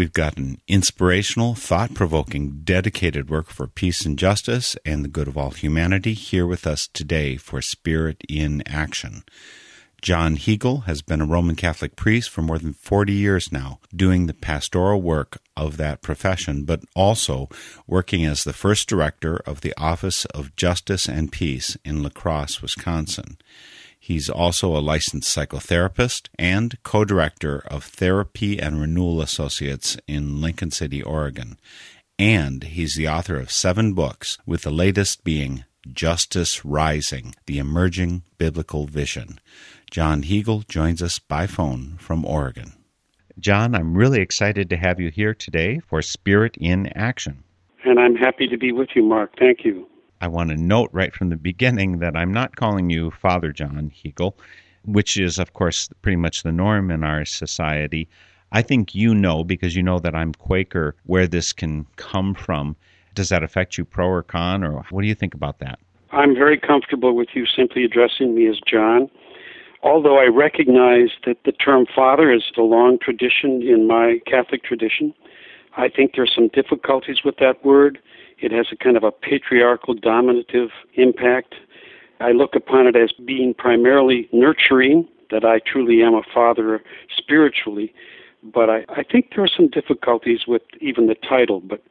We've got an inspirational, thought provoking, dedicated work for peace and justice and the good of all humanity here with us today for Spirit in Action. John Heagle has been a Roman Catholic priest for more than 40 years now, doing the pastoral work of that profession, but also working as the first director of the Office of Justice and Peace in La Crosse, Wisconsin. He's also a licensed psychotherapist and co director of Therapy and Renewal Associates in Lincoln City, Oregon. And he's the author of seven books, with the latest being Justice Rising The Emerging Biblical Vision. John Heagle joins us by phone from Oregon. John, I'm really excited to have you here today for Spirit in Action. And I'm happy to be with you, Mark. Thank you. I want to note right from the beginning that I'm not calling you Father John Heagle, which is, of course, pretty much the norm in our society. I think you know, because you know that I'm Quaker, where this can come from. Does that affect you, pro or con, or what do you think about that? I'm very comfortable with you simply addressing me as John. Although I recognize that the term father is a long tradition in my Catholic tradition, I think there's some difficulties with that word. It has a kind of a patriarchal dominative impact. I look upon it as being primarily nurturing, that I truly am a father spiritually, but I, I think there are some difficulties with even the title. But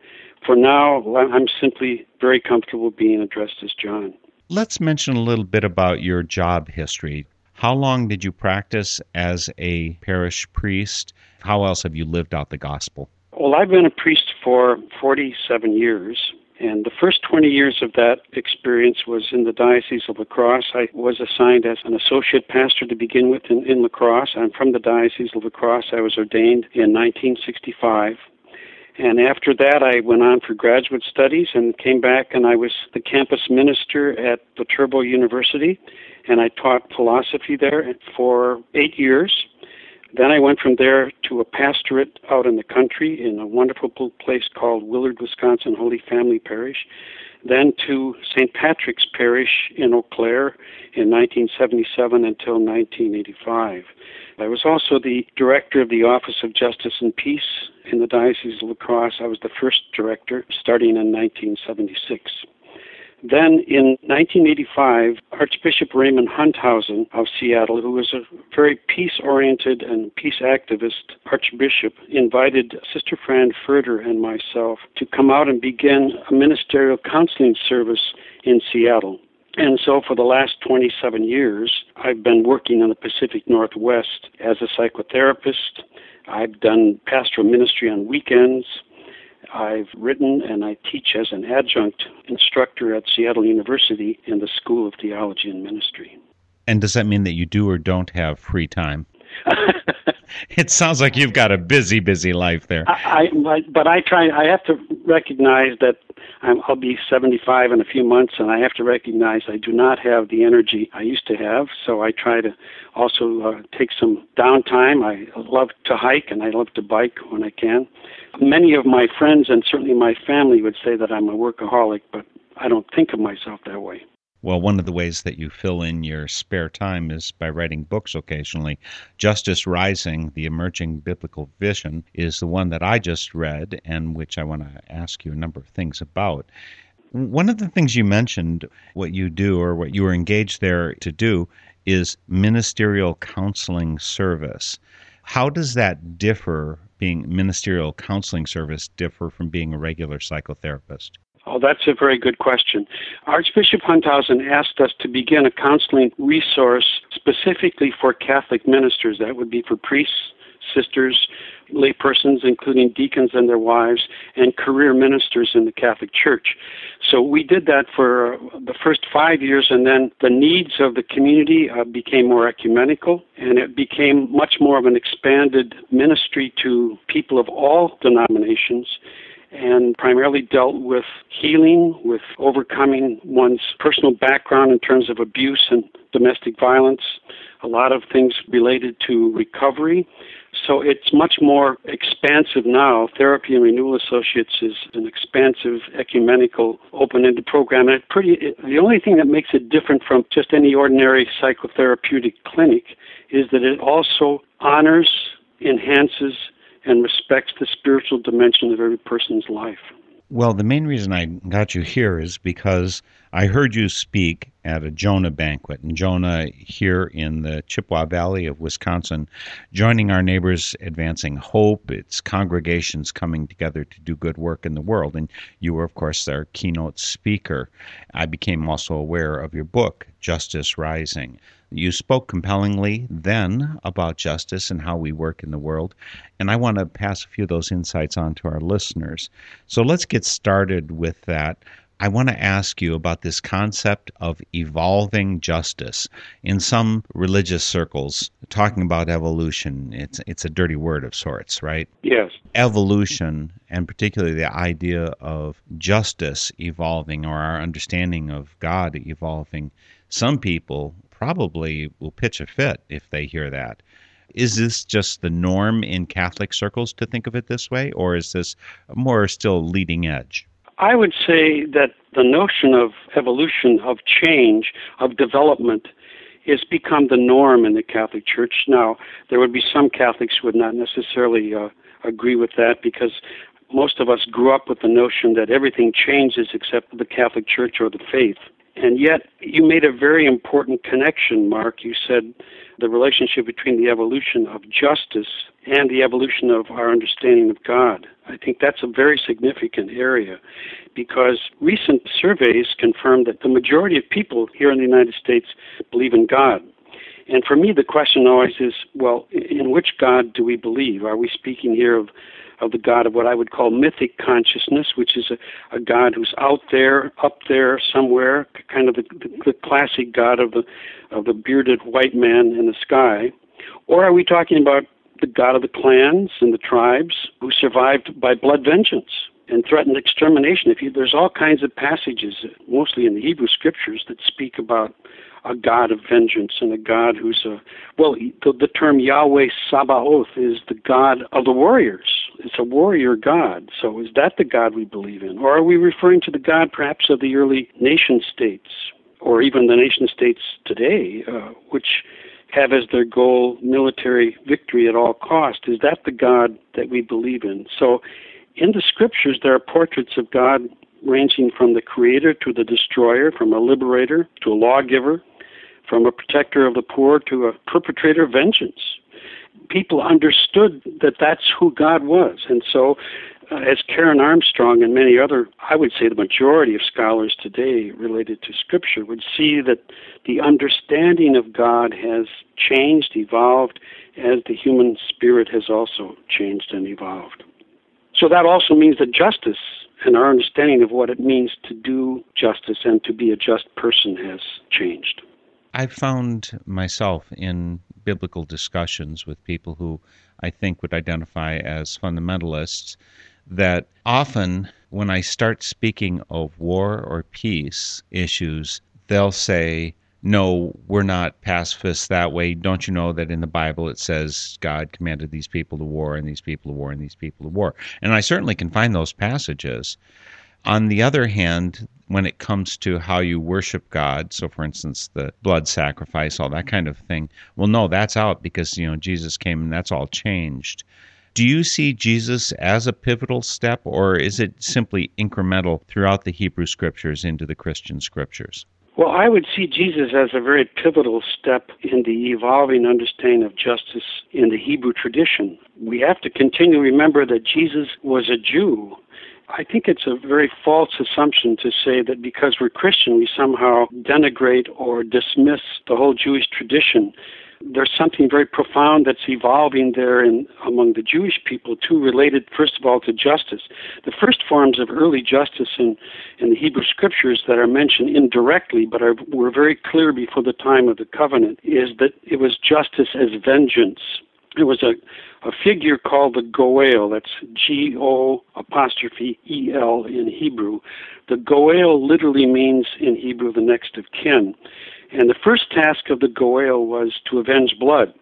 for now, I'm simply very comfortable being addressed as John. Let's mention a little bit about your job history. How long did you practice as a parish priest? How else have you lived out the gospel? Well, I've been a priest for 47 years. And the first 20 years of that experience was in the Diocese of La Crosse. I was assigned as an associate pastor to begin with in, in La Crosse. I'm from the Diocese of La Crosse. I was ordained in 1965. And after that, I went on for graduate studies and came back, and I was the campus minister at Viterbo University and I taught philosophy there for eight years. Then I went from there to a pastorate out in the country in a wonderful place called Willard, Wisconsin Holy Family Parish. Then to St. Patrick's Parish in Eau Claire in 1977 until 1985. I was also the director of the Office of Justice and Peace in the Diocese of La Crosse. I was the first director starting in 1976. Then in 1985, Archbishop Raymond Hunthausen of Seattle, who was a very peace oriented and peace activist archbishop, invited Sister Fran Ferder and myself to come out and begin a ministerial counseling service in Seattle. And so for the last 27 years, I've been working in the Pacific Northwest as a psychotherapist. I've done pastoral ministry on weekends. I've written and I teach as an adjunct instructor at Seattle University in the School of Theology and Ministry. And does that mean that you do or don't have free time? it sounds like you've got a busy, busy life there. I, I, but I try. I have to recognize that I'm, I'll be 75 in a few months, and I have to recognize I do not have the energy I used to have. So I try to also uh, take some downtime. I love to hike and I love to bike when I can. Many of my friends and certainly my family would say that I'm a workaholic, but I don't think of myself that way. Well, one of the ways that you fill in your spare time is by writing books occasionally. Justice Rising, The Emerging Biblical Vision, is the one that I just read and which I want to ask you a number of things about. One of the things you mentioned, what you do or what you were engaged there to do, is ministerial counseling service. How does that differ, being ministerial counseling service, differ from being a regular psychotherapist? That's a very good question. Archbishop Hunthausen asked us to begin a counseling resource specifically for Catholic ministers. That would be for priests, sisters, laypersons, including deacons and their wives, and career ministers in the Catholic Church. So we did that for the first five years, and then the needs of the community uh, became more ecumenical, and it became much more of an expanded ministry to people of all denominations and primarily dealt with healing, with overcoming one's personal background in terms of abuse and domestic violence, a lot of things related to recovery, so it's much more expansive now. Therapy and Renewal Associates is an expansive, ecumenical, open-ended program. And it pretty, it, the only thing that makes it different from just any ordinary psychotherapeutic clinic is that it also honors, enhances, and respects the spiritual dimension of every person's life. Well, the main reason I got you here is because I heard you speak at a Jonah banquet, and Jonah here in the Chippewa Valley of Wisconsin, joining our neighbors, advancing hope. It's congregations coming together to do good work in the world, and you were, of course, their keynote speaker. I became also aware of your book, Justice Rising. You spoke compellingly then about justice and how we work in the world, and I want to pass a few of those insights on to our listeners. So let's get started with that. I want to ask you about this concept of evolving justice. In some religious circles, talking about evolution, it's it's a dirty word of sorts, right? Yes. Evolution, and particularly the idea of justice evolving or our understanding of God evolving. Some people probably will pitch a fit if they hear that. Is this just the norm in Catholic circles to think of it this way, or is this more still leading edge? I would say that the notion of evolution, of change, of development, has become the norm in the Catholic Church. Now, there would be some Catholics who would not necessarily uh, agree with that because most of us grew up with the notion that everything changes except the Catholic Church or the faith. And yet, you made a very important connection, Mark. You said the relationship between the evolution of justice and the evolution of our understanding of God. I think that's a very significant area because recent surveys confirm that the majority of people here in the United States believe in God. And for me, the question always is well, in which God do we believe? Are we speaking here of of the God of what I would call mythic consciousness, which is a, a God who's out there, up there somewhere, kind of the, the, the classic God of the of the bearded white man in the sky, or are we talking about the God of the clans and the tribes who survived by blood vengeance and threatened extermination? If you, there's all kinds of passages, mostly in the Hebrew scriptures, that speak about a God of vengeance and a God who's a well. The, the term Yahweh Sabaoth is the God of the warriors. It's a warrior God. So is that the God we believe in, or are we referring to the God perhaps of the early nation states, or even the nation states today, uh, which have as their goal military victory at all cost? Is that the God that we believe in? So, in the scriptures, there are portraits of God ranging from the creator to the destroyer, from a liberator to a lawgiver, from a protector of the poor to a perpetrator of vengeance. People understood that that's who God was. And so, uh, as Karen Armstrong and many other, I would say the majority of scholars today related to Scripture would see that the understanding of God has changed, evolved, as the human spirit has also changed and evolved. So that also means that justice and our understanding of what it means to do justice and to be a just person has changed. I've found myself in biblical discussions with people who I think would identify as fundamentalists that often when I start speaking of war or peace issues, they'll say, no, we're not pacifists that way. Don't you know that in the Bible it says God commanded these people to war and these people to war and these people to war? And I certainly can find those passages. On the other hand, when it comes to how you worship God, so for instance, the blood sacrifice, all that kind of thing, well, no, that's out because, you know, Jesus came and that's all changed. Do you see Jesus as a pivotal step, or is it simply incremental throughout the Hebrew scriptures into the Christian scriptures? Well, I would see Jesus as a very pivotal step in the evolving understanding of justice in the Hebrew tradition. We have to continue to remember that Jesus was a Jew I think it's a very false assumption to say that because we're Christian, we somehow denigrate or dismiss the whole Jewish tradition. there's something very profound that's evolving there in, among the Jewish people, too, related, first of all, to justice. The first forms of early justice in, in the Hebrew scriptures that are mentioned indirectly, but are, were very clear before the time of the covenant, is that it was justice as vengeance. It was a, a figure called the Goel. That's G O apostrophe E L in Hebrew. The Goel literally means in Hebrew the next of kin. And the first task of the Goel was to avenge blood.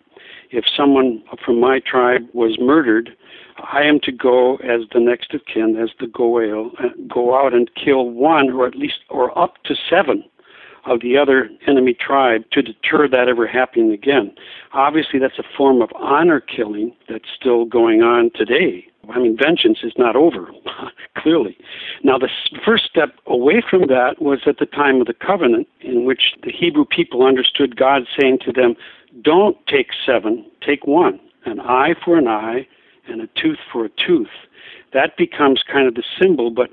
If someone from my tribe was murdered, I am to go as the next of kin, as the Goel, go out and kill one or at least, or up to seven of the other enemy tribe to deter that ever happening again. Obviously, that's a form of honor killing that's still going on today. I mean, vengeance is not over, clearly. Now, the first step away from that was at the time of the covenant, in which the Hebrew people understood God saying to them, Don't take seven, take one, an eye for an eye, and a tooth for a tooth. That becomes kind of the symbol, but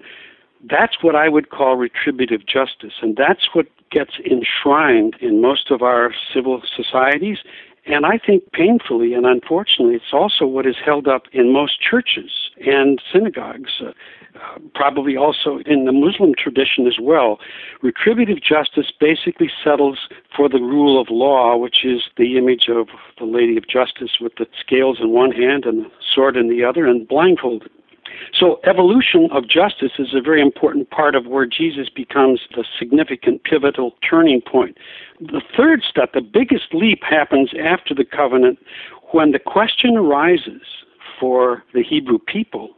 that's what I would call retributive justice, and that's what gets enshrined in most of our civil societies. And I think painfully and unfortunately, it's also what is held up in most churches and synagogues, uh, probably also in the Muslim tradition as well. Retributive justice basically settles for the rule of law, which is the image of the Lady of Justice with the scales in one hand and the sword in the other and blindfolded. So, evolution of justice is a very important part of where Jesus becomes the significant pivotal turning point. The third step, the biggest leap, happens after the covenant when the question arises for the Hebrew people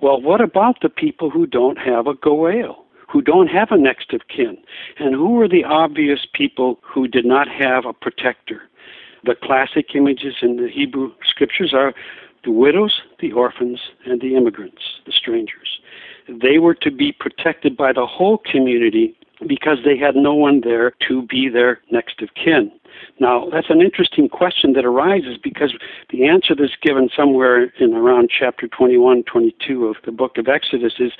well, what about the people who don't have a Goel? Who don't have a next of kin? And who are the obvious people who did not have a protector? The classic images in the Hebrew scriptures are the widows, the orphans, and the immigrants, the strangers. They were to be protected by the whole community because they had no one there to be their next of kin. Now, that's an interesting question that arises because the answer that's given somewhere in around chapter 21, 22 of the book of Exodus is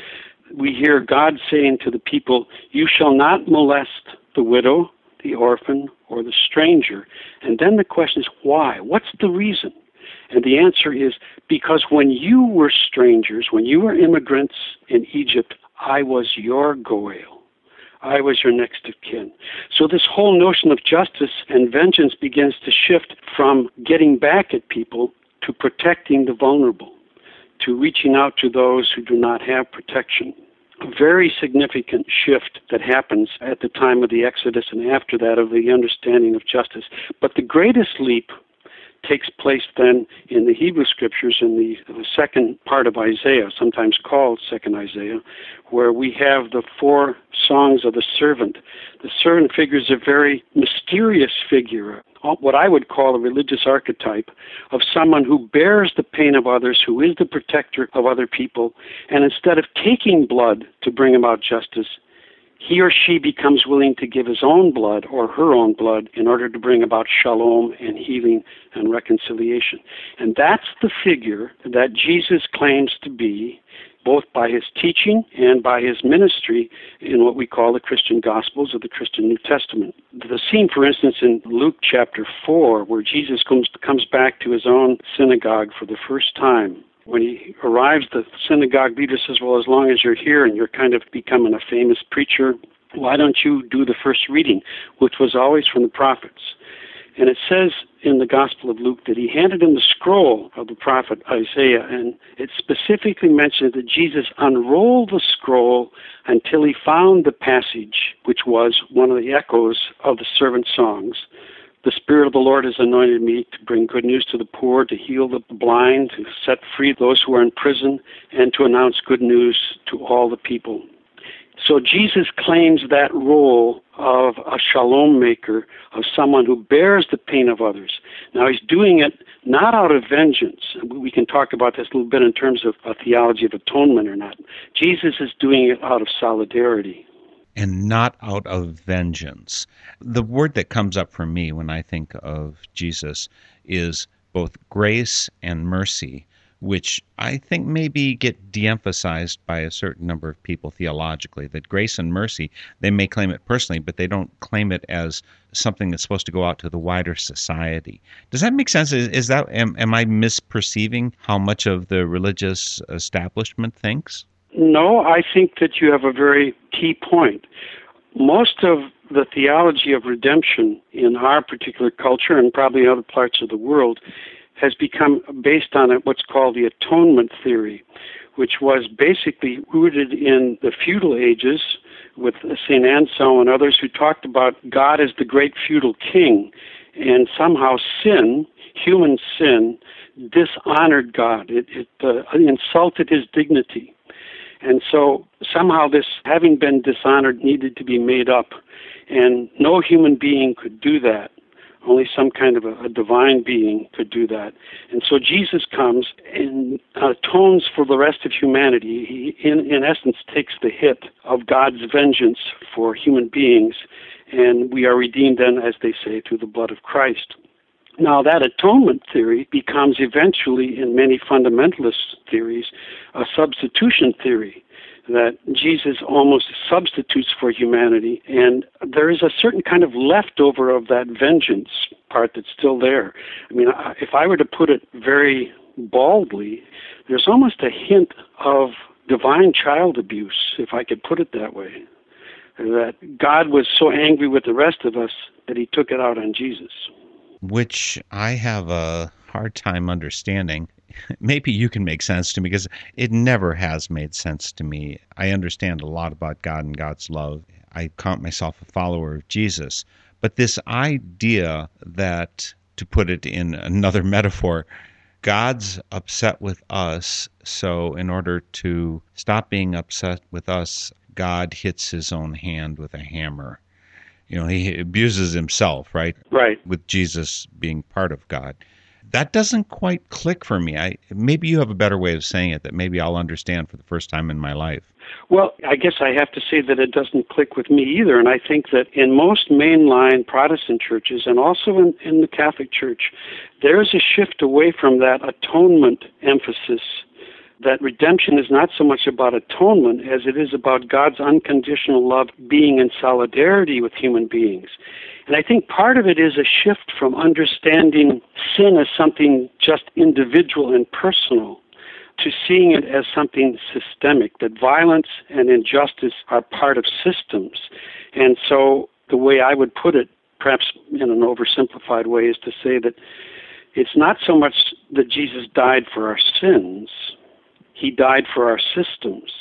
we hear God saying to the people, You shall not molest the widow, the orphan, or the stranger. And then the question is, why? What's the reason? And the answer is because when you were strangers, when you were immigrants in Egypt, I was your Goel. I was your next of kin. So this whole notion of justice and vengeance begins to shift from getting back at people to protecting the vulnerable, to reaching out to those who do not have protection. A very significant shift that happens at the time of the Exodus and after that of the understanding of justice. But the greatest leap takes place then in the Hebrew scriptures in the, the second part of Isaiah, sometimes called Second Isaiah, where we have the four songs of the servant. The servant figure is a very mysterious figure, uh, uh, what I would call a religious archetype of someone who bears the pain of others, who is the protector of other people, and instead of taking blood to bring about justice, he or she becomes willing to give his own blood or her own blood in order to bring about shalom and healing and reconciliation. And that's the figure that Jesus claims to be both by his teaching and by his ministry in what we call the Christian Gospels or the Christian New Testament. The scene, for instance, in Luke chapter 4, where Jesus comes, comes back to his own synagogue for the first time when he arrives, the synagogue leader says, Well, as long as you're here and you're kind of becoming a famous preacher, why don't you do the first reading, which was always from the prophets? And it says in the Gospel of Luke that he handed him the scroll of the prophet Isaiah, and it specifically mentions that Jesus unrolled the scroll until he found the passage, which was one of the echoes of the servant songs. The Spirit of the Lord has anointed me to bring good news to the poor, to heal the blind, to set free those who are in prison, and to announce good news to all the people. So Jesus claims that role of a shalom maker, of someone who bears the pain of others. Now he's doing it not out of vengeance. We can talk about this a little bit in terms of a theology of atonement or not. Jesus is doing it out of solidarity and not out of vengeance. The word that comes up for me when I think of Jesus is both grace and mercy, which I think maybe get de-emphasized by a certain number of people theologically. That grace and mercy, they may claim it personally, but they don't claim it as something that's supposed to go out to the wider society. Does that make sense? Is, is that am, am I misperceiving how much of the religious establishment thinks? No, I think that you have a very key point. Most of the theology of redemption in our particular culture and probably other parts of the world has become based on what's called the atonement theory, which was basically rooted in the feudal ages with St. Anselm and others who talked about God as the great feudal king, and somehow sin, human sin, dishonored God. It, it uh, insulted his dignity. And so somehow this having been dishonored needed to be made up. And no human being could do that. Only some kind of a, a divine being could do that. And so Jesus comes and uh, atones for the rest of humanity. He, in, in essence, takes the hit of God's vengeance for human beings. And we are redeemed then, as they say, through the blood of Christ. Now, that atonement theory becomes eventually, in many fundamentalist theories, a substitution theory that Jesus almost substitutes for humanity, and there is a certain kind of leftover of that vengeance part that's still there. I mean, if I were to put it very baldly, there's almost a hint of divine child abuse, if I could put it that way. That God was so angry with the rest of us that he took it out on Jesus which I have a hard time understanding. Maybe you can make sense to me because it never has made sense to me. I understand a lot about God and God's love. I count myself a follower of Jesus. But this idea that, to put it in another metaphor, God's upset with us, so in order to stop being upset with us, God hits his own hand with a hammer you know he abuses himself right? Right. With jesus being part of god. That doesn't quite click for me. I maybe you have a better way of saying it that maybe i'll understand for the first time in my life. Well i guess i have to say that it doesn't click with me either and i think that in most mainline protestant churches and also in, in the catholic church there's a shift away from that atonement emphasis that redemption is not so much about atonement as it is about God's unconditional love being in solidarity with human beings. And I think part of it is a shift from understanding sin as something just individual and personal to seeing it as something systemic, that violence and injustice are part of systems. And so the way I would put it, perhaps in an oversimplified way, is to say that it's not so much that Jesus died for our sins, he died for our systems.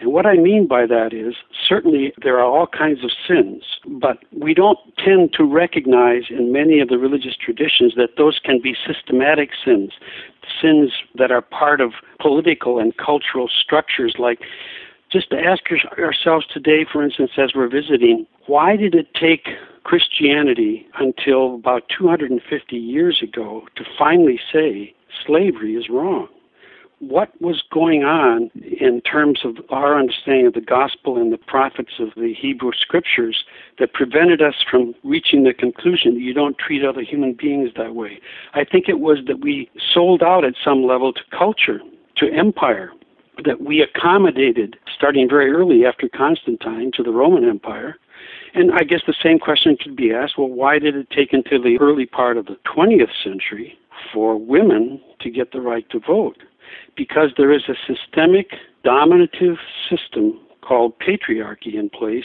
And what I mean by that is certainly there are all kinds of sins, but we don't tend to recognize in many of the religious traditions that those can be systematic sins, sins that are part of political and cultural structures like just to ask ourselves today, for instance, as we're visiting, why did it take Christianity until about 250 years ago to finally say slavery is wrong? What was going on in terms of our understanding of the gospel and the prophets of the Hebrew scriptures that prevented us from reaching the conclusion that you don't treat other human beings that way. I think it was that we sold out at some level to culture, to empire, that we accommodated starting very early after Constantine to the Roman Empire. And I guess the same question could be asked well, why did it take until the early part of the 20th century for women to get the right to vote? Because there is a systemic dominative system called patriarchy in place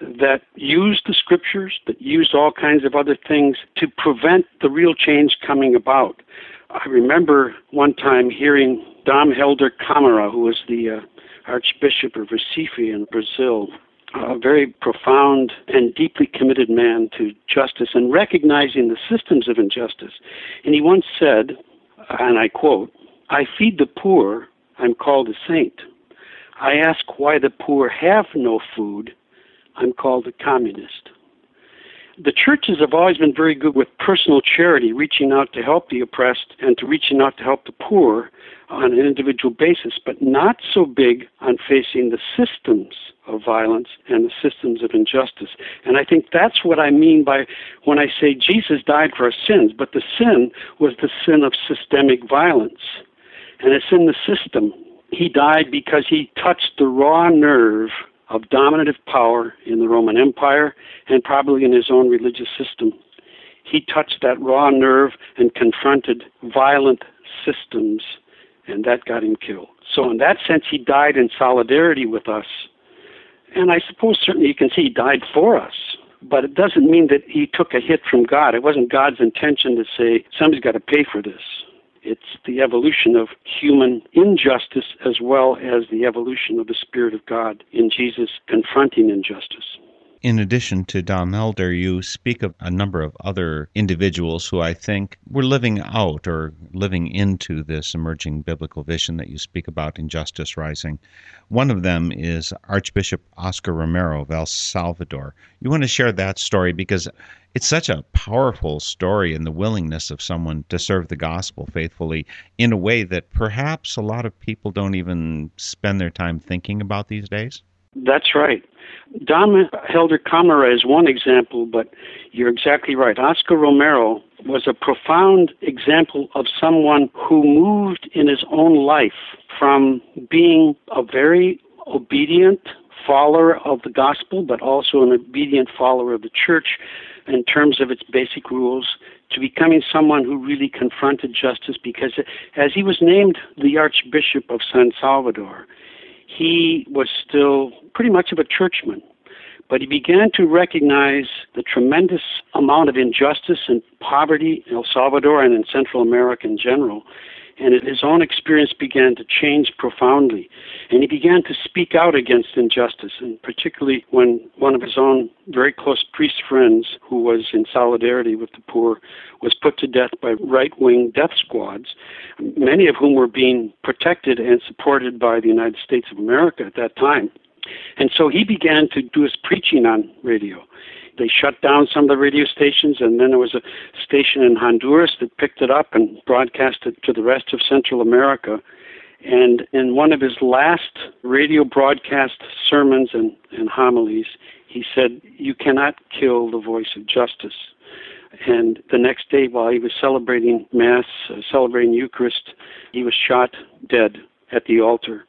that used the scriptures, that used all kinds of other things to prevent the real change coming about. I remember one time hearing Dom Helder Câmara, who was the uh, Archbishop of Recife in Brazil, a very profound and deeply committed man to justice and recognizing the systems of injustice. And he once said, and I quote, I feed the poor, I'm called a saint. I ask why the poor have no food, I'm called a communist. The churches have always been very good with personal charity, reaching out to help the oppressed and to reaching out to help the poor on an individual basis, but not so big on facing the systems of violence and the systems of injustice. And I think that's what I mean by when I say Jesus died for our sins, but the sin was the sin of systemic violence and it's in the system. He died because he touched the raw nerve of dominative power in the Roman Empire and probably in his own religious system. He touched that raw nerve and confronted violent systems, and that got him killed. So, in that sense, he died in solidarity with us. And I suppose certainly you can see he died for us but it doesn't mean that he took a hit from God. It wasn't God's intention to say, somebody's got to pay for this. It's the evolution of human injustice as well as the evolution of the Spirit of God in Jesus confronting injustice. In addition to Dom Helder, you speak of a number of other individuals who I think were living out or living into this emerging biblical vision that you speak about in Justice Rising. One of them is Archbishop Oscar Romero of El Salvador. You want to share that story because it's such a powerful story in the willingness of someone to serve the gospel faithfully in a way that perhaps a lot of people don't even spend their time thinking about these days. That's right. Dom Helder Camara is one example, but you're exactly right. Oscar Romero was a profound example of someone who moved in his own life from being a very obedient follower of the gospel, but also an obedient follower of the church in terms of its basic rules, to becoming someone who really confronted justice because as he was named the Archbishop of San Salvador, he was still pretty much of a churchman. But he began to recognize the tremendous amount of injustice and poverty in El Salvador and in Central America in general. And his own experience began to change profoundly. And he began to speak out against injustice, and particularly when one of his own very close priest friends, who was in solidarity with the poor, was put to death by right wing death squads, many of whom were being protected and supported by the United States of America at that time. And so he began to do his preaching on radio. They shut down some of the radio stations, and then there was a station in Honduras that picked it up and broadcast it to the rest of Central America. And in one of his last radio broadcast sermons and, and homilies, he said, You cannot kill the voice of justice. And the next day, while he was celebrating Mass, uh, celebrating Eucharist, he was shot dead at the altar.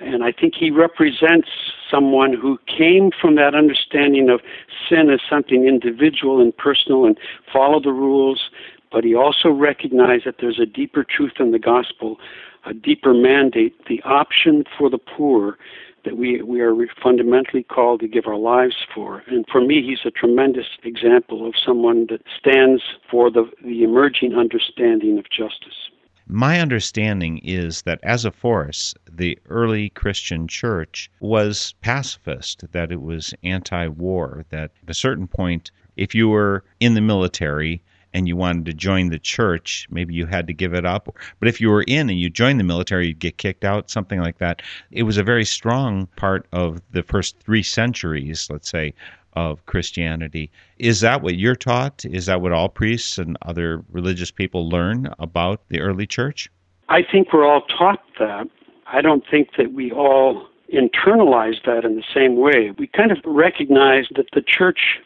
And I think he represents someone who came from that understanding of sin as something individual and personal and follow the rules, but he also recognized that there's a deeper truth in the gospel, a deeper mandate, the option for the poor that we, we are fundamentally called to give our lives for. And for me, he's a tremendous example of someone that stands for the, the emerging understanding of justice. My understanding is that as a force, the early Christian church was pacifist, that it was anti war, that at a certain point, if you were in the military, and you wanted to join the church, maybe you had to give it up. But if you were in and you joined the military, you'd get kicked out, something like that. It was a very strong part of the first three centuries, let's say, of Christianity. Is that what you're taught? Is that what all priests and other religious people learn about the early church? I think we're all taught that. I don't think that we all internalize that in the same way. We kind of recognize that the church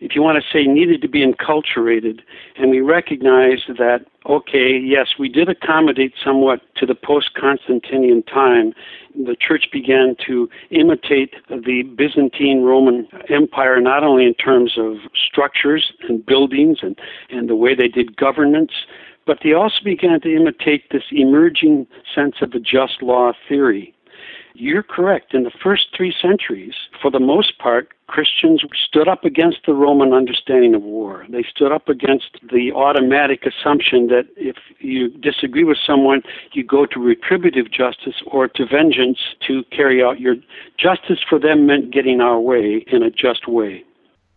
if you want to say, needed to be enculturated. And we recognized that, okay, yes, we did accommodate somewhat to the post Constantinian time. The church began to imitate the Byzantine Roman Empire, not only in terms of structures and buildings and, and the way they did governance, but they also began to imitate this emerging sense of a just law theory. You're correct. In the first three centuries, for the most part, Christians stood up against the Roman understanding of war. They stood up against the automatic assumption that if you disagree with someone, you go to retributive justice or to vengeance to carry out your justice for them meant getting our way in a just way.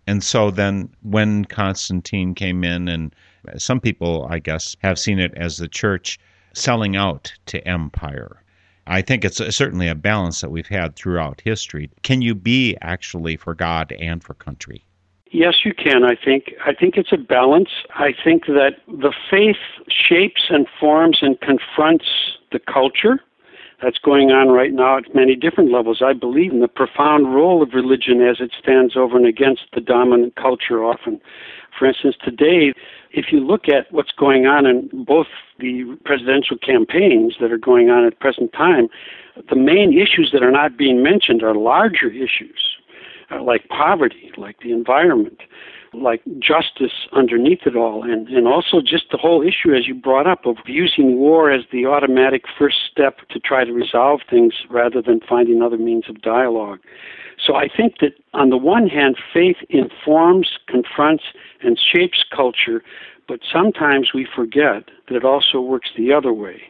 And so then when Constantine came in, and some people, I guess, have seen it as the church selling out to empire I think it's certainly a balance that we've had throughout history. Can you be actually for God and for country? Yes, you can. I think I think it's a balance. I think that the faith shapes and forms and confronts the culture that's going on right now at many different levels. I believe in the profound role of religion as it stands over and against the dominant culture often. For instance, today if you look at what's going on in both the presidential campaigns that are going on at present time, the main issues that are not being mentioned are larger issues, uh, like poverty, like the environment, like justice underneath it all, and, and also just the whole issue, as you brought up, of using war as the automatic first step to try to resolve things rather than finding other means of dialogue. So I think that on the one hand, faith informs, confronts, and shapes culture, but sometimes we forget that it also works the other way.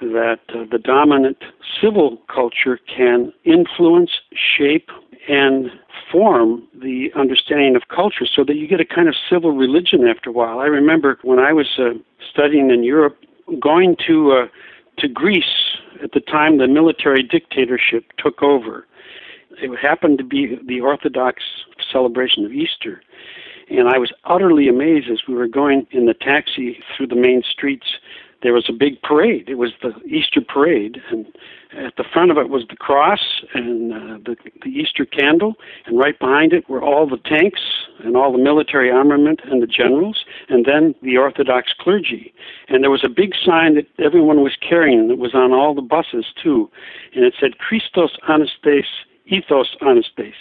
That uh, the dominant civil culture can influence, shape, and form the understanding of culture so that you get a kind of civil religion after a while. I remember when I was uh, studying in Europe, going to uh, to Greece at the time the military dictatorship took over. It happened to be the Orthodox celebration of Easter. And I was utterly amazed as we were going in the taxi through the main streets there was a big parade. It was the Easter parade, and at the front of it was the cross and uh, the, the Easter candle, and right behind it were all the tanks and all the military armament and the generals, and then the Orthodox clergy. And there was a big sign that everyone was carrying that was on all the buses too, and it said "Christos Anastas, Ethos Anastas."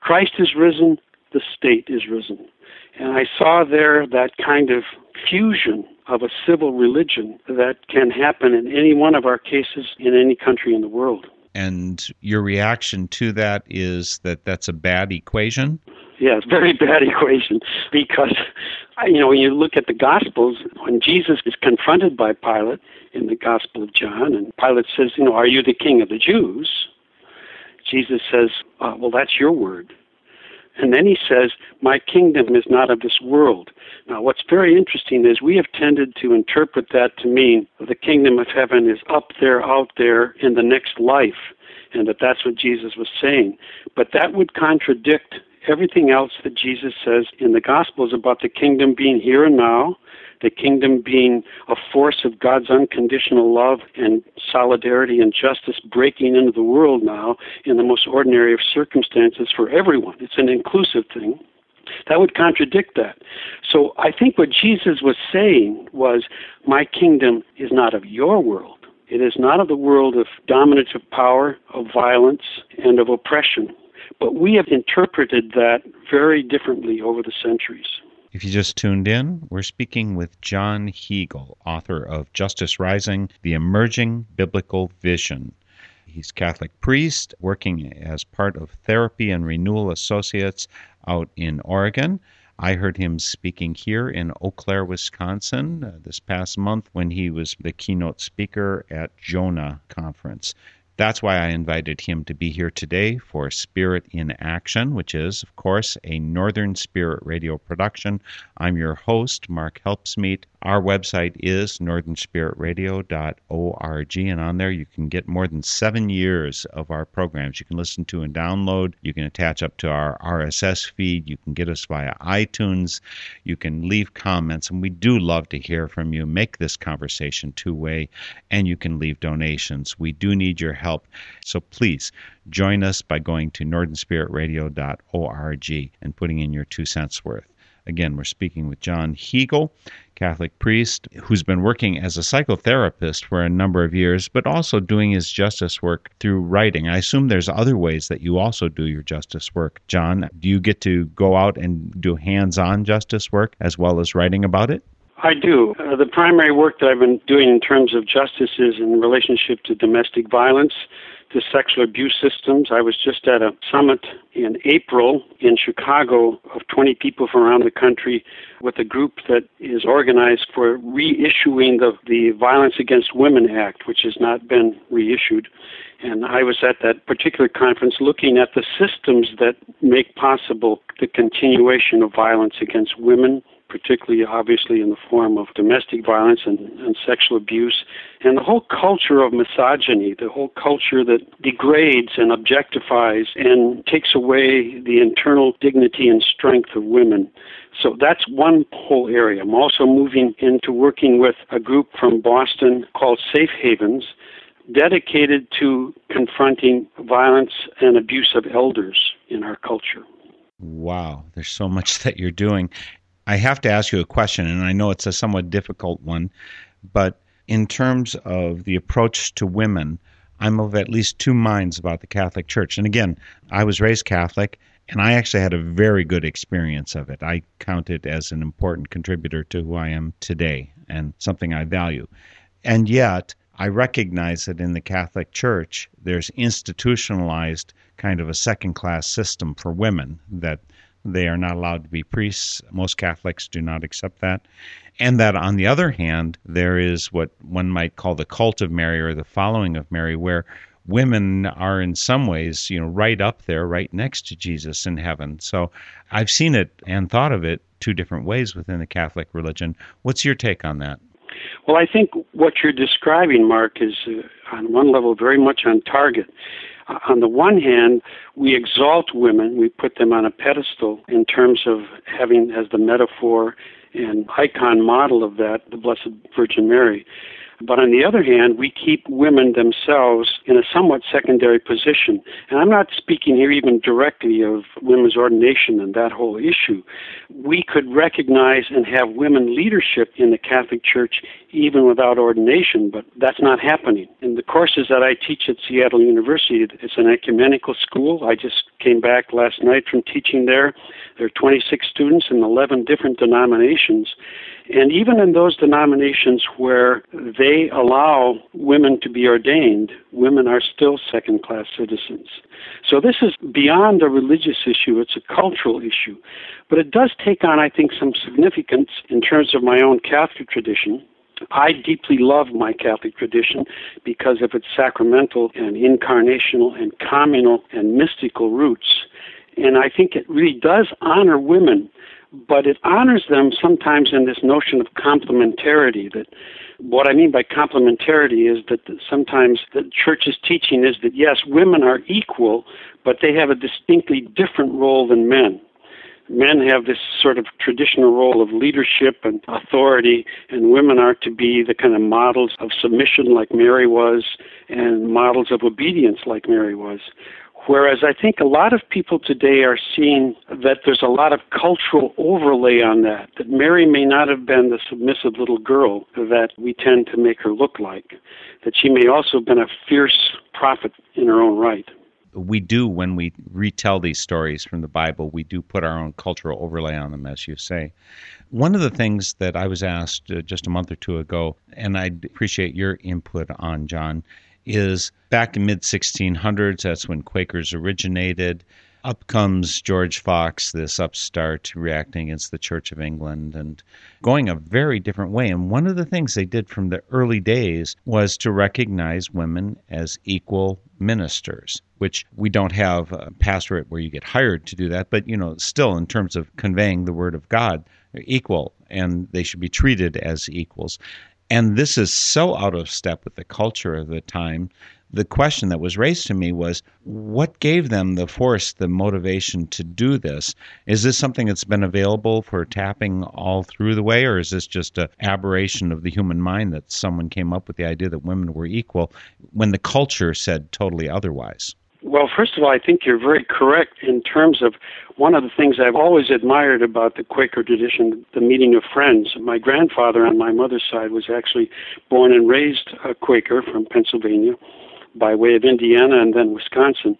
Christ is risen, the state is risen. And I saw there that kind of fusion of a civil religion that can happen in any one of our cases in any country in the world. And your reaction to that is that that's a bad equation? Yeah, it's a very bad equation because, you know, when you look at the Gospels, when Jesus is confronted by Pilate in the Gospel of John, and Pilate says, you know, are you the king of the Jews? Jesus says, uh, well, that's your word. And then he says, My kingdom is not of this world. Now, what's very interesting is we have tended to interpret that to mean the kingdom of heaven is up there, out there, in the next life, and that that's what Jesus was saying. But that would contradict everything else that Jesus says in the Gospels about the kingdom being here and now, the kingdom being a force of God's unconditional love and solidarity and justice breaking into the world now in the most ordinary of circumstances for everyone. It's an inclusive thing. That would contradict that. So I think what Jesus was saying was, My kingdom is not of your world. It is not of the world of dominative power, of violence, and of oppression. But we have interpreted that very differently over the centuries. If you just tuned in, we're speaking with John Heagle, author of Justice Rising The Emerging Biblical Vision. He's Catholic priest working as part of Therapy and Renewal Associates out in Oregon. I heard him speaking here in Eau Claire, Wisconsin uh, this past month when he was the keynote speaker at Jonah Conference. That's why I invited him to be here today for Spirit in Action, which is, of course, a Northern Spirit radio production. I'm your host, Mark Helpsmeet. Our website is northernspiritradio.org, and on there you can get more than seven years of our programs. You can listen to and download. You can attach up to our RSS feed. You can get us via iTunes. You can leave comments, and we do love to hear from you. Make this conversation two way, and you can leave donations. We do need your help. So please join us by going to northernspiritradio.org and putting in your two cents worth. Again, we're speaking with John Heagle, Catholic priest who's been working as a psychotherapist for a number of years, but also doing his justice work through writing. I assume there's other ways that you also do your justice work. John, do you get to go out and do hands on justice work as well as writing about it? I do. Uh, the primary work that I've been doing in terms of justice is in relationship to domestic violence to sexual abuse systems. I was just at a summit in April in Chicago of 20 people from around the country with a group that is organized for reissuing the, the Violence Against Women Act, which has not been reissued. And I was at that particular conference looking at the systems that make possible the continuation of violence against women particularly obviously in the form of domestic violence and, and sexual abuse, and the whole culture of misogyny, the whole culture that degrades and objectifies and takes away the internal dignity and strength of women. So that's one whole area. I'm also moving into working with a group from Boston called Safe Havens, dedicated to confronting violence and abuse of elders in our culture. Wow, there's so much that you're doing. I have to ask you a question, and I know it's a somewhat difficult one, but in terms of the approach to women, I'm of at least two minds about the Catholic Church. And again, I was raised Catholic, and I actually had a very good experience of it. I count it as an important contributor to who I am today and something I value. And yet, I recognize that in the Catholic Church, there's institutionalized kind of a second class system for women that they are not allowed to be priests. Most Catholics do not accept that. And that on the other hand, there is what one might call the cult of Mary or the following of Mary, where women are in some ways, you know, right up there, right next to Jesus in heaven. So I've seen it and thought of it two different ways within the Catholic religion. What's your take on that? Well, I think what you're describing, Mark, is uh, on one level very much on target. On the one hand, we exalt women, we put them on a pedestal in terms of having as the metaphor and icon model of that the Blessed Virgin Mary. But on the other hand, we keep women themselves in a somewhat secondary position. And I'm not speaking here even directly of women's ordination and that whole issue. We could recognize and have women leadership in the Catholic Church even without ordination, but that's not happening. In the courses that I teach at Seattle University, it's an ecumenical school. I just came back last night from teaching there. There are 26 students in 11 different denominations. And even in those denominations where they allow women to be ordained, women are still second class citizens. So this is beyond a religious issue, it's a cultural issue. But it does take on, I think, some significance in terms of my own Catholic tradition. I deeply love my Catholic tradition because of its sacramental and incarnational and communal and mystical roots. And I think it really does honor women but it honors them sometimes in this notion of complementarity that what I mean by complementarity is that sometimes the church's teaching is that yes, women are equal, but they have a distinctly different role than men. Men have this sort of traditional role of leadership and authority, and women are to be the kind of models of submission like Mary was, and models of obedience like Mary was. Whereas I think a lot of people today are seeing that there's a lot of cultural overlay on that, that Mary may not have been the submissive little girl that we tend to make her look like, that she may also have been a fierce prophet in her own right. We do, when we retell these stories from the Bible, we do put our own cultural overlay on them, as you say. One of the things that I was asked uh, just a month or two ago, and I'd appreciate your input on, John, is back in mid 1600s. That's when Quakers originated. Up comes George Fox, this upstart reacting against the Church of England and going a very different way. And one of the things they did from the early days was to recognize women as equal ministers, which we don't have a pastorate where you get hired to do that, but you know, still in terms of conveying the word of God, they're equal and they should be treated as equals. And this is so out of step with the culture of the time. The question that was raised to me was what gave them the force, the motivation to do this? Is this something that's been available for tapping all through the way, or is this just an aberration of the human mind that someone came up with the idea that women were equal when the culture said totally otherwise? Well, first of all, I think you're very correct in terms of one of the things I've always admired about the Quaker tradition, the meeting of friends. My grandfather on my mother's side was actually born and raised a Quaker from Pennsylvania by way of Indiana and then Wisconsin.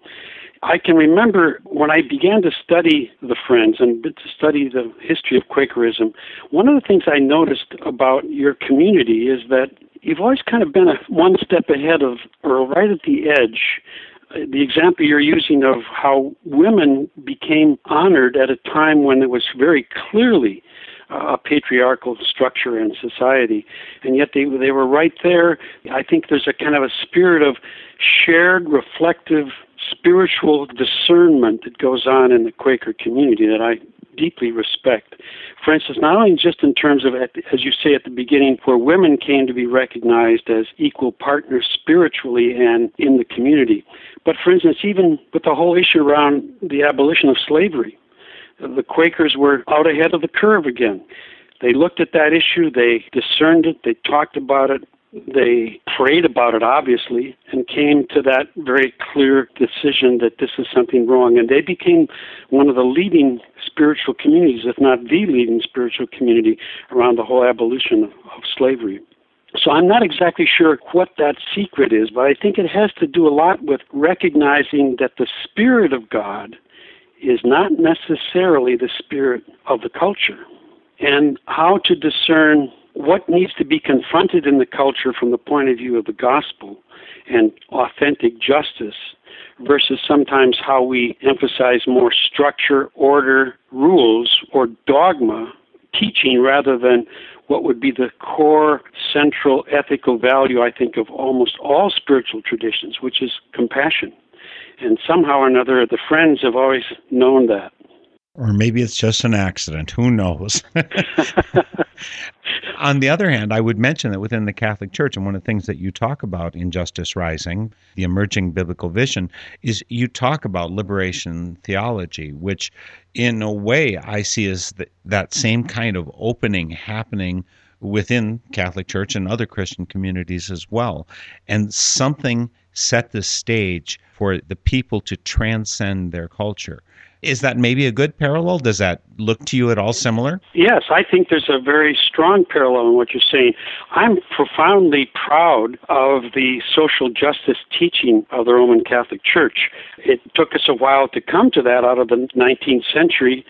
I can remember when I began to study the Friends and to study the history of Quakerism, one of the things I noticed about your community is that you've always kind of been a, one step ahead of, or right at the edge the example you're using of how women became honored at a time when it was very clearly uh, a patriarchal structure in society, and yet they they were right there. I think there's a kind of a spirit of shared, reflective, spiritual discernment that goes on in the Quaker community that I deeply respect. For instance, not only just in terms of, as you say at the beginning, where women came to be recognized as equal partners spiritually and in the community, but for instance, even with the whole issue around the abolition of slavery, the Quakers were out ahead of the curve again. They looked at that issue, they discerned it, they talked about it, They prayed about it, obviously, and came to that very clear decision that this is something wrong. And they became one of the leading spiritual communities, if not the leading spiritual community, around the whole abolition of slavery. So I'm not exactly sure what that secret is, but I think it has to do a lot with recognizing that the Spirit of God is not necessarily the spirit of the culture, and how to discern what needs to be confronted in the culture from the point of view of the gospel and authentic justice versus sometimes how we emphasize more structure, order, rules, or dogma teaching rather than what would be the core central ethical value, I think, of almost all spiritual traditions, which is compassion. And somehow or another, the Friends have always known that. Or maybe it's just an accident. Who knows? On the other hand, I would mention that within the Catholic Church, and one of the things that you talk about in Justice Rising, the emerging biblical vision, is you talk about liberation theology, which in a way I see as the, that same kind of opening happening within Catholic Church and other Christian communities as well. And something set the stage for the people to transcend their culture. Is that maybe a good parallel? Does that look to you at all similar? Yes, I think there's a very strong parallel in what you're saying. I'm profoundly proud of the social justice teaching of the Roman Catholic Church. It took us a while to come to that out of the 19th century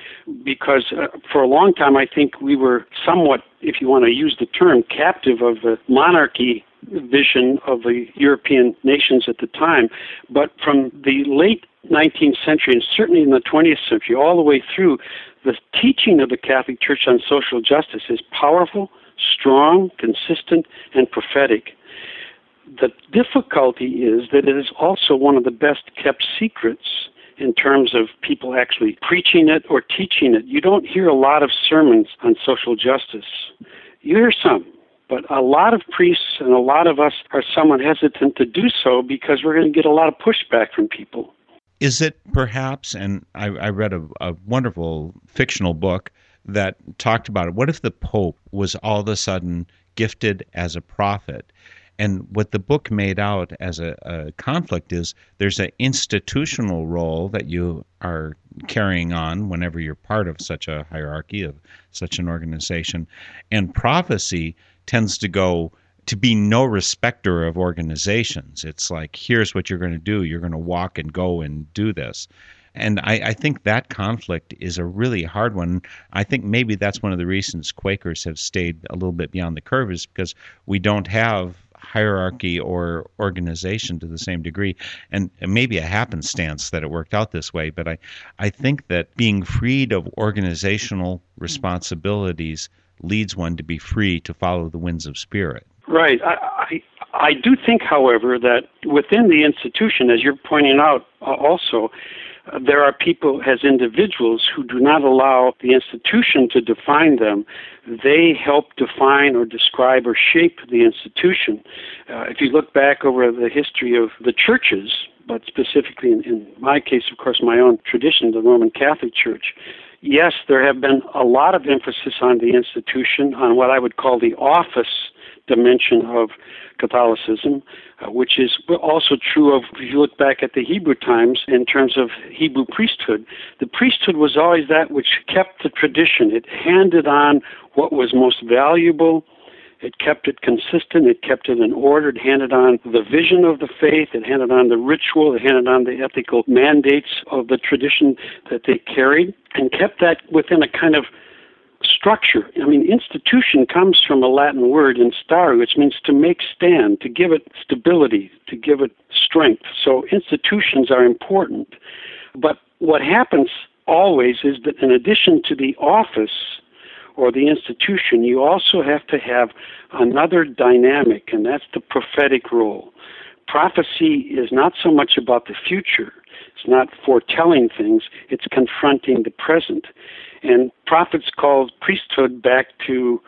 because uh, for a long time I think we were somewhat, if you want to use the term, captive of the monarchy vision of the European nations at the time. But from the late 19th century, and certainly in the 20th century, all the way through, the teaching of the Catholic Church on social justice is powerful, strong, consistent, and prophetic. The difficulty is that it is also one of the best kept secrets in terms of people actually preaching it or teaching it. You don't hear a lot of sermons on social justice. You hear some, but a lot of priests and a lot of us are somewhat hesitant to do so because we're going to get a lot of pushback from people. Is it perhaps, and I, I read a, a wonderful fictional book that talked about it. What if the Pope was all of a sudden gifted as a prophet? And what the book made out as a, a, conflict is there's an institutional role that you are carrying on whenever you're part of such a hierarchy of such an organization. And prophecy tends to go to be no respecter of organizations. It's like, here's what you're going to do. You're going to walk and go and do this. And I, I, think that conflict is a really hard one. I think maybe that's one of the reasons Quakers have stayed a little bit beyond the curve is because we don't have hierarchy or organization to the same degree. And maybe a happenstance that it worked out this way, but I, I think that being freed of organizational responsibilities leads one to be free to follow the winds of spirit. Right. I, I, I do think, however, that within the institution, as you're pointing out uh, also, uh, there are people as individuals who do not allow the institution to define them. They help define or describe or shape the institution. Uh, if you look back over the history of the churches, but specifically in, in my case, of course, my own tradition, the Roman Catholic Church, yes, there have been a lot of emphasis on the institution, on what I would call the office dimension of Catholicism, uh, which is also true of, if you look back at the Hebrew times in terms of Hebrew priesthood, the priesthood was always that which kept the tradition. It handed on what was most valuable it kept it consistent. It kept it in order. It handed on the vision of the faith. It handed on the ritual. It handed on the ethical mandates of the tradition that they carried and kept that within a kind of structure. I mean, institution comes from a Latin word, instare, which means to make stand, to give it stability, to give it strength. So institutions are important. But what happens always is that in addition to the office or the institution, you also have to have another dynamic, and that's the prophetic role. Prophecy is not so much about the future, it's not foretelling things, it's confronting the present. And prophets called priesthood back to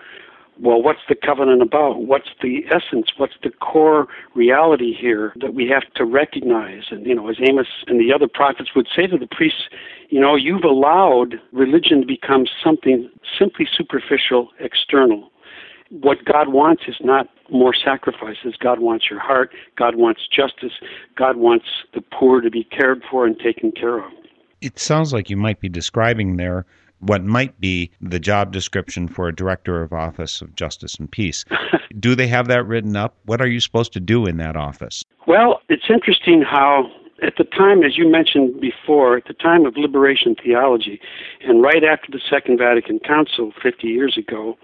well, what's the covenant about? What's the essence? What's the core reality here that we have to recognize? And, you know, as Amos and the other prophets would say to the priests, you know, you've allowed religion to become something simply superficial, external. what God wants is not more sacrifices. God wants your heart. God wants justice. God wants the poor to be cared for and taken care of. It sounds like you might be describing there what might be the job description for a director of office of justice and peace. do they have that written up? What are you supposed to do in that office? Well, it's interesting how at the time, as you mentioned before, at the time of liberation theology, and right after the Second Vatican Council 50 years ago,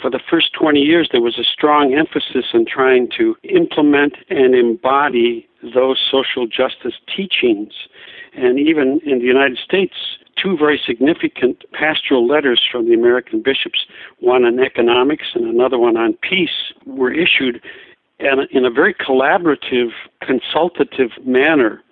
for the first 20 years, there was a strong emphasis on trying to implement and embody those social justice teachings. And even in the United States, two very significant pastoral letters from the American bishops, one on economics and another one on peace, were issued in a very collaborative, consultative manner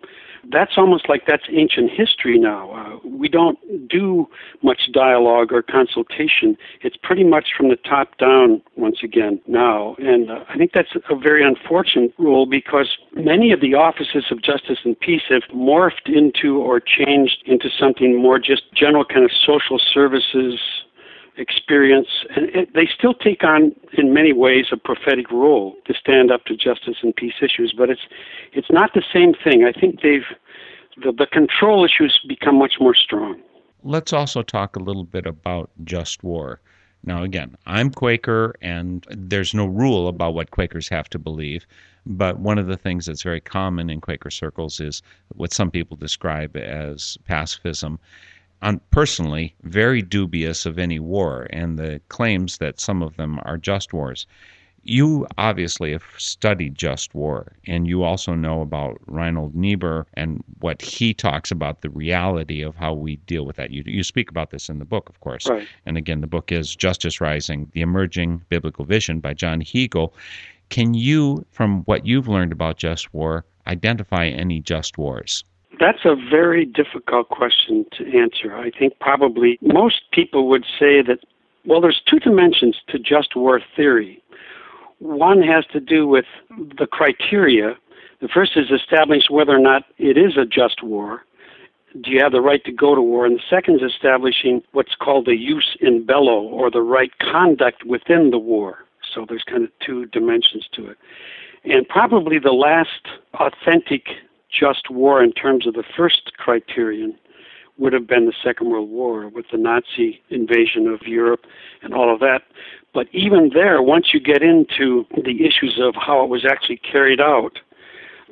that's almost like that's ancient history now. Uh, we don't do much dialogue or consultation. It's pretty much from the top down once again now. And uh, I think that's a very unfortunate rule because many of the offices of justice and peace have morphed into or changed into something more just general kind of social services experience, and it, they still take on, in many ways, a prophetic role to stand up to justice and peace issues. But it's it's not the same thing. I think they've the, the control issues become much more strong. Let's also talk a little bit about just war. Now, again, I'm Quaker, and there's no rule about what Quakers have to believe. But one of the things that's very common in Quaker circles is what some people describe as pacifism. I'm personally very dubious of any war and the claims that some of them are just wars. You obviously have studied just war, and you also know about Reinhold Niebuhr and what he talks about the reality of how we deal with that. You, you speak about this in the book, of course. Right. And again, the book is Justice Rising The Emerging Biblical Vision by John Heagle. Can you, from what you've learned about just war, identify any just wars? That's a very difficult question to answer. I think probably most people would say that, well, there's two dimensions to just war theory. One has to do with the criteria. The first is establish whether or not it is a just war. Do you have the right to go to war? And the second is establishing what's called the jus in bello, or the right conduct within the war. So there's kind of two dimensions to it. And probably the last authentic just war in terms of the first criterion would have been the Second World War with the Nazi invasion of Europe and all of that. But even there, once you get into the issues of how it was actually carried out,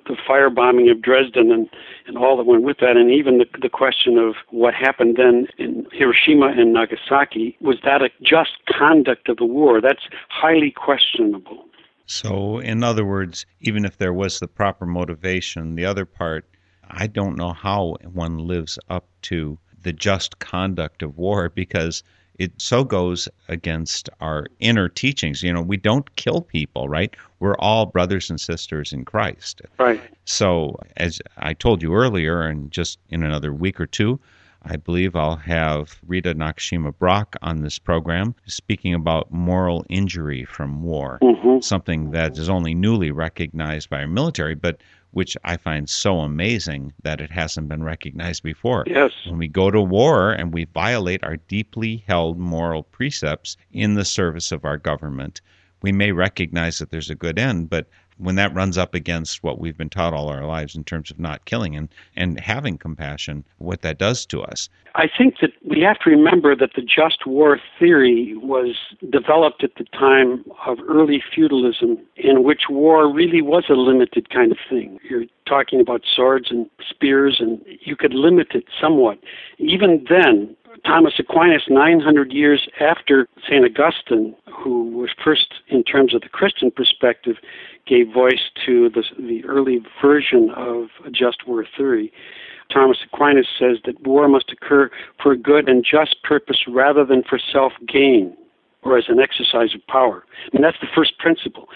the firebombing of Dresden and, and all that went with that, and even the, the question of what happened then in Hiroshima and Nagasaki, was that a just conduct of the war? That's highly questionable. So, in other words, even if there was the proper motivation, the other part, I don't know how one lives up to the just conduct of war because it so goes against our inner teachings. You know, we don't kill people, right? We're all brothers and sisters in Christ. Right. So, as I told you earlier, and just in another week or two, I believe I'll have Rita Nakashima Brock on this program speaking about moral injury from war, mm-hmm. something that is only newly recognized by our military, but which I find so amazing that it hasn't been recognized before. Yes. When we go to war and we violate our deeply held moral precepts in the service of our government, we may recognize that there's a good end, but when that runs up against what we've been taught all our lives in terms of not killing and, and having compassion, what that does to us. I think that we have to remember that the just war theory was developed at the time of early feudalism, in which war really was a limited kind of thing. You're talking about swords and spears, and you could limit it somewhat. Even then, Thomas Aquinas, 900 years after St. Augustine, who was first, in terms of the Christian perspective, gave voice to the, the early version of just war theory. Thomas Aquinas says that war must occur for a good and just purpose rather than for self gain or as an exercise of power. And that's the first principle.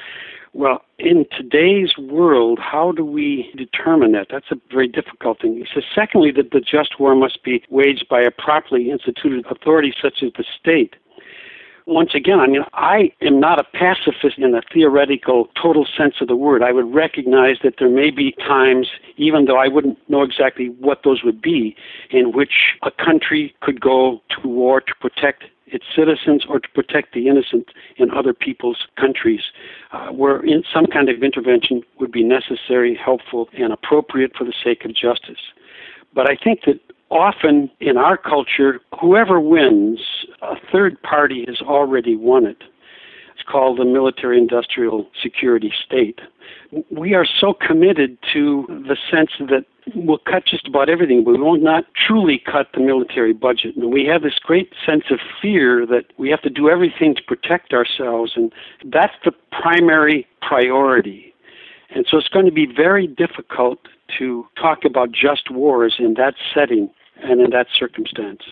Well, in today's world, how do we determine that? That's a very difficult thing. He says, secondly, that the just war must be waged by a properly instituted authority such as the state. Once again, I mean, I am not a pacifist in a theoretical, total sense of the word. I would recognize that there may be times, even though I wouldn't know exactly what those would be, in which a country could go to war to protect its citizens or to protect the innocent in other people's countries, uh, where in some kind of intervention would be necessary, helpful, and appropriate for the sake of justice. But I think that often in our culture, whoever wins, a third party has already won it. It's called the military industrial security state. We are so committed to the sense that we'll cut just about everything, but we will not truly cut the military budget. And we have this great sense of fear that we have to do everything to protect ourselves, and that's the primary priority. And so it's going to be very difficult to talk about just wars in that setting and in that circumstance.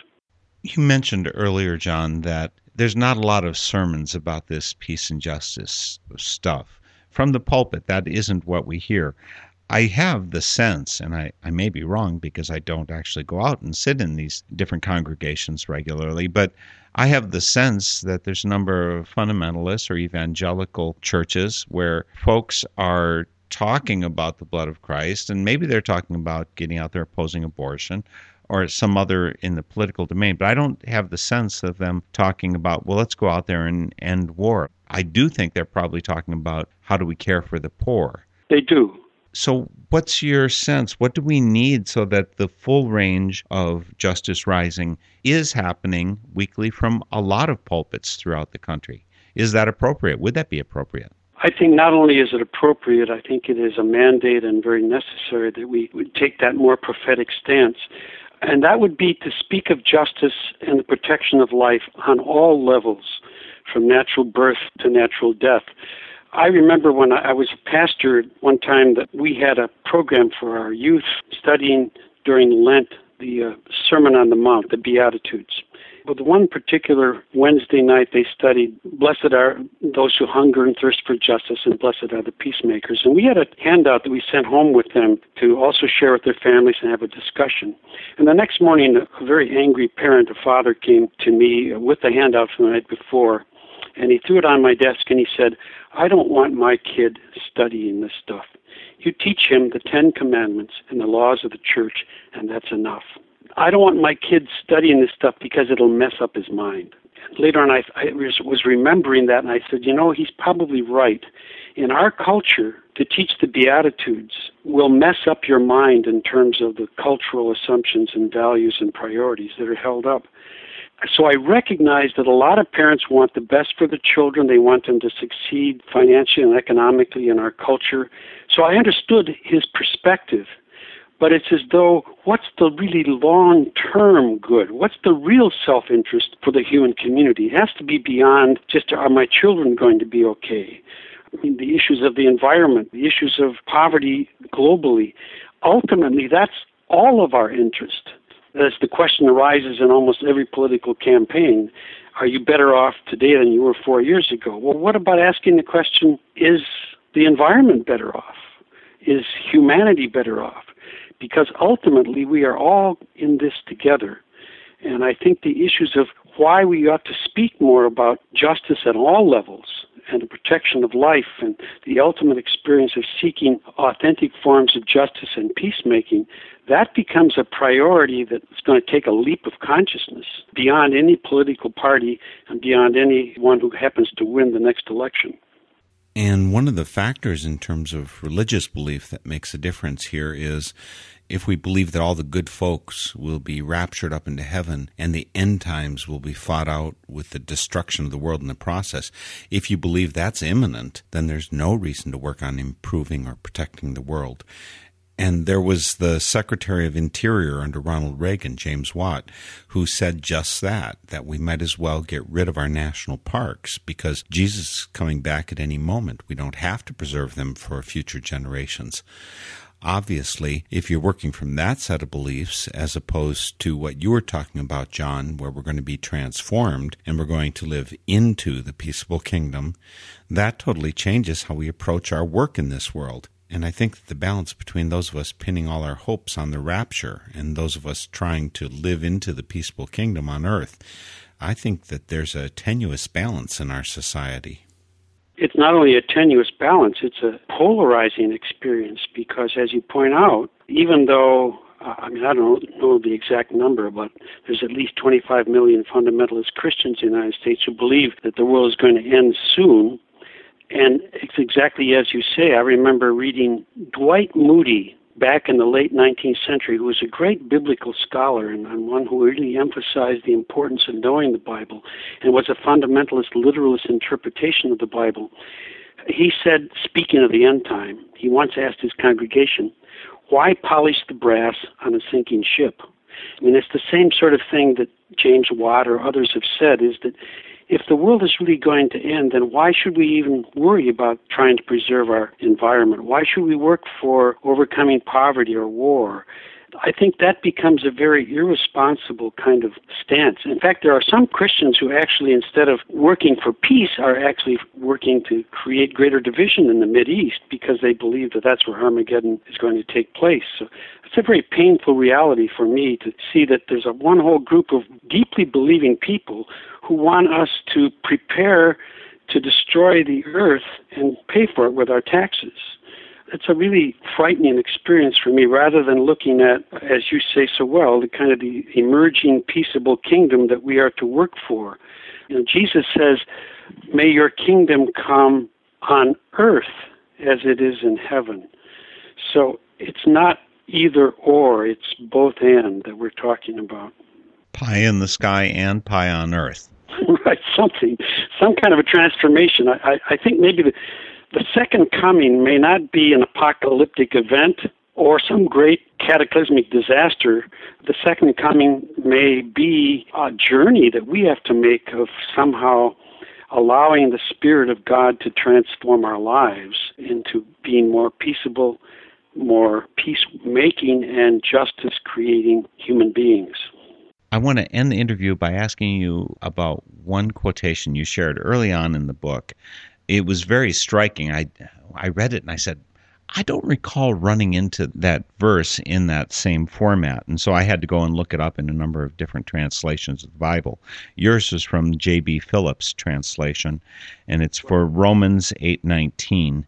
You mentioned earlier, John, that there's not a lot of sermons about this peace and justice stuff. From the pulpit, that isn't what we hear. I have the sense, and I, I may be wrong because I don't actually go out and sit in these different congregations regularly, but I have the sense that there's a number of fundamentalist or evangelical churches where folks are talking about the blood of Christ, and maybe they're talking about getting out there opposing abortion or some other in the political domain, but I don't have the sense of them talking about, well, let's go out there and end war. I do think they're probably talking about how do we care for the poor. They do. So, what's your sense? What do we need so that the full range of Justice Rising is happening weekly from a lot of pulpits throughout the country? Is that appropriate? Would that be appropriate? I think not only is it appropriate, I think it is a mandate and very necessary that we take that more prophetic stance. And that would be to speak of justice and the protection of life on all levels, from natural birth to natural death. I remember when I was a pastor one time that we had a program for our youth studying during Lent the uh, Sermon on the Mount, the Beatitudes. But one particular Wednesday night they studied, Blessed are those who hunger and thirst for justice, and blessed are the peacemakers. And we had a handout that we sent home with them to also share with their families and have a discussion. And the next morning, a very angry parent, a father, came to me with the handout from the night before, and he threw it on my desk and he said, I don't want my kid studying this stuff. You teach him the Ten Commandments and the laws of the church, and that's enough. I don't want my kids studying this stuff because it'll mess up his mind. Later on, I, I was remembering that, and I said, you know, he's probably right. In our culture, to teach the Beatitudes will mess up your mind in terms of the cultural assumptions and values and priorities that are held up. So I recognize that a lot of parents want the best for the children. They want them to succeed financially and economically in our culture. So I understood his perspective but it's as though what's the really long term good? What's the real self interest for the human community? It has to be beyond just are my children going to be okay? I mean, the issues of the environment, the issues of poverty globally. Ultimately, that's all of our interest. As the question arises in almost every political campaign, are you better off today than you were four years ago? Well, what about asking the question, is the environment better off? Is humanity better off? Because ultimately we are all in this together. And I think the issues of why we ought to speak more about justice at all levels and the protection of life and the ultimate experience of seeking authentic forms of justice and peacemaking, that becomes a priority that's going to take a leap of consciousness beyond any political party and beyond anyone who happens to win the next election. And one of the factors in terms of religious belief that makes a difference here is if we believe that all the good folks will be raptured up into heaven and the end times will be fought out with the destruction of the world in the process, if you believe that's imminent, then there's no reason to work on improving or protecting the world. And there was the Secretary of Interior under Ronald Reagan, James Watt, who said just that, that we might as well get rid of our national parks because Jesus is coming back at any moment. We don't have to preserve them for future generations. Obviously, if you're working from that set of beliefs as opposed to what you were talking about, John, where we're going to be transformed and we're going to live into the peaceable kingdom, that totally changes how we approach our work in this world. And I think that the balance between those of us pinning all our hopes on the rapture and those of us trying to live into the peaceable kingdom on earth, I think that there's a tenuous balance in our society. It's not only a tenuous balance, it's a polarizing experience because, as you point out, even though uh, I mean, I don't know the exact number, but there's at least 25 million fundamentalist Christians in the United States who believe that the world is going to end soon. And it's exactly as you say. I remember reading Dwight Moody back in the late 19th century, who was a great biblical scholar and, and one who really emphasized the importance of knowing the Bible and was a fundamentalist, literalist interpretation of the Bible. He said, speaking of the end time, he once asked his congregation, why polish the brass on a sinking ship? I mean, it's the same sort of thing that James Watt or others have said is that if the world is really going to end, then why should we even worry about trying to preserve our environment? Why should we work for overcoming poverty or war? I think that becomes a very irresponsible kind of stance. In fact, there are some Christians who actually, instead of working for peace, are actually working to create greater division in the Mid East because they believe that that's where Armageddon is going to take place. So it's a very painful reality for me to see that there's a one whole group of deeply believing people who want us to prepare to destroy the earth and pay for it with our taxes it's a really frightening experience for me rather than looking at, as you say so well, the kind of the emerging peaceable kingdom that we are to work for. You know, Jesus says, May your kingdom come on earth as it is in heaven. So it's not either or, it's both and that we're talking about. Pie in the sky and pie on earth. right, something, some kind of a transformation. I, I, I think maybe the the second coming may not be an apocalyptic event or some great cataclysmic disaster. The second coming may be a journey that we have to make of somehow allowing the Spirit of God to transform our lives into being more peaceable, more peacemaking, and justice creating human beings. I want to end the interview by asking you about one quotation you shared early on in the book it was very striking. I I read it and I said, I don't recall running into that verse in that same format, and so I had to go and look it up in a number of different translations of the Bible. Yours is from J.B. Phillips' translation, and it's for Romans eight nineteen.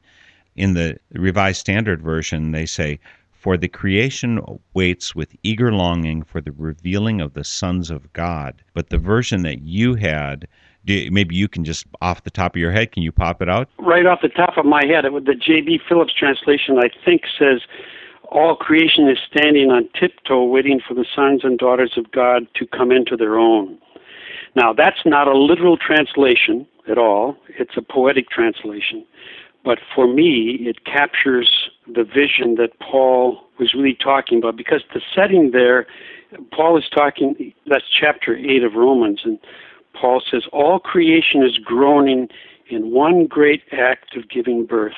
In the Revised Standard Version, they say, "For the creation waits with eager longing for the revealing of the sons of God." But the version that you had you, maybe you can just off the top of your head, can you pop it out? Right off the top of my head, the J.B. Phillips translation, I think, says, all creation is standing on tiptoe waiting for the sons and daughters of God to come into their own. Now, that's not a literal translation at all. It's a poetic translation. But for me, it captures the vision that Paul was really talking about because the setting there, Paul is talking, that's chapter 8 of Romans, and Paul says, All creation is groaning in one great act of giving birth.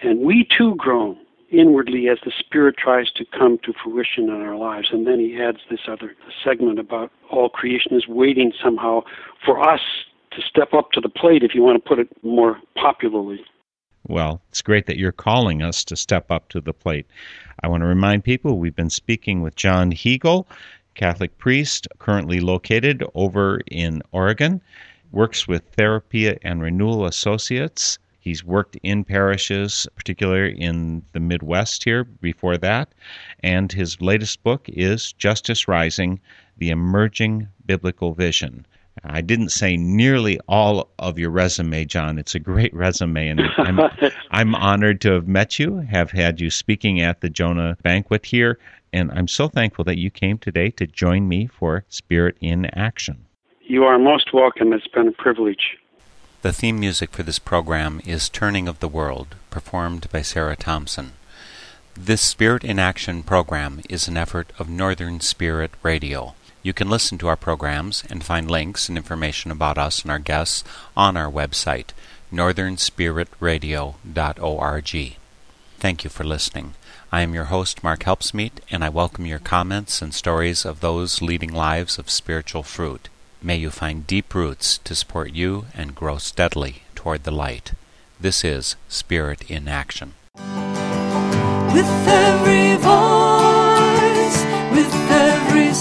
And we too groan inwardly as the Spirit tries to come to fruition in our lives. And then he adds this other segment about all creation is waiting somehow for us to step up to the plate, if you want to put it more popularly. Well, it's great that you're calling us to step up to the plate. I want to remind people we've been speaking with John Heagle. Catholic priest, currently located over in Oregon, works with Therapy and Renewal Associates. He's worked in parishes, particularly in the Midwest here before that. And his latest book is Justice Rising The Emerging Biblical Vision. I didn't say nearly all of your resume, John. It's a great resume, and I'm, I'm honored to have met you, have had you speaking at the Jonah banquet here, and I'm so thankful that you came today to join me for Spirit in Action. You are most welcome. It's been a privilege. The theme music for this program is Turning of the World, performed by Sarah Thompson. This Spirit in Action program is an effort of Northern Spirit Radio. You can listen to our programs and find links and information about us and our guests on our website, northernspiritradio.org. Thank you for listening. I am your host, Mark Helpsmeet, and I welcome your comments and stories of those leading lives of spiritual fruit. May you find deep roots to support you and grow steadily toward the light. This is Spirit in Action. With every voice, with every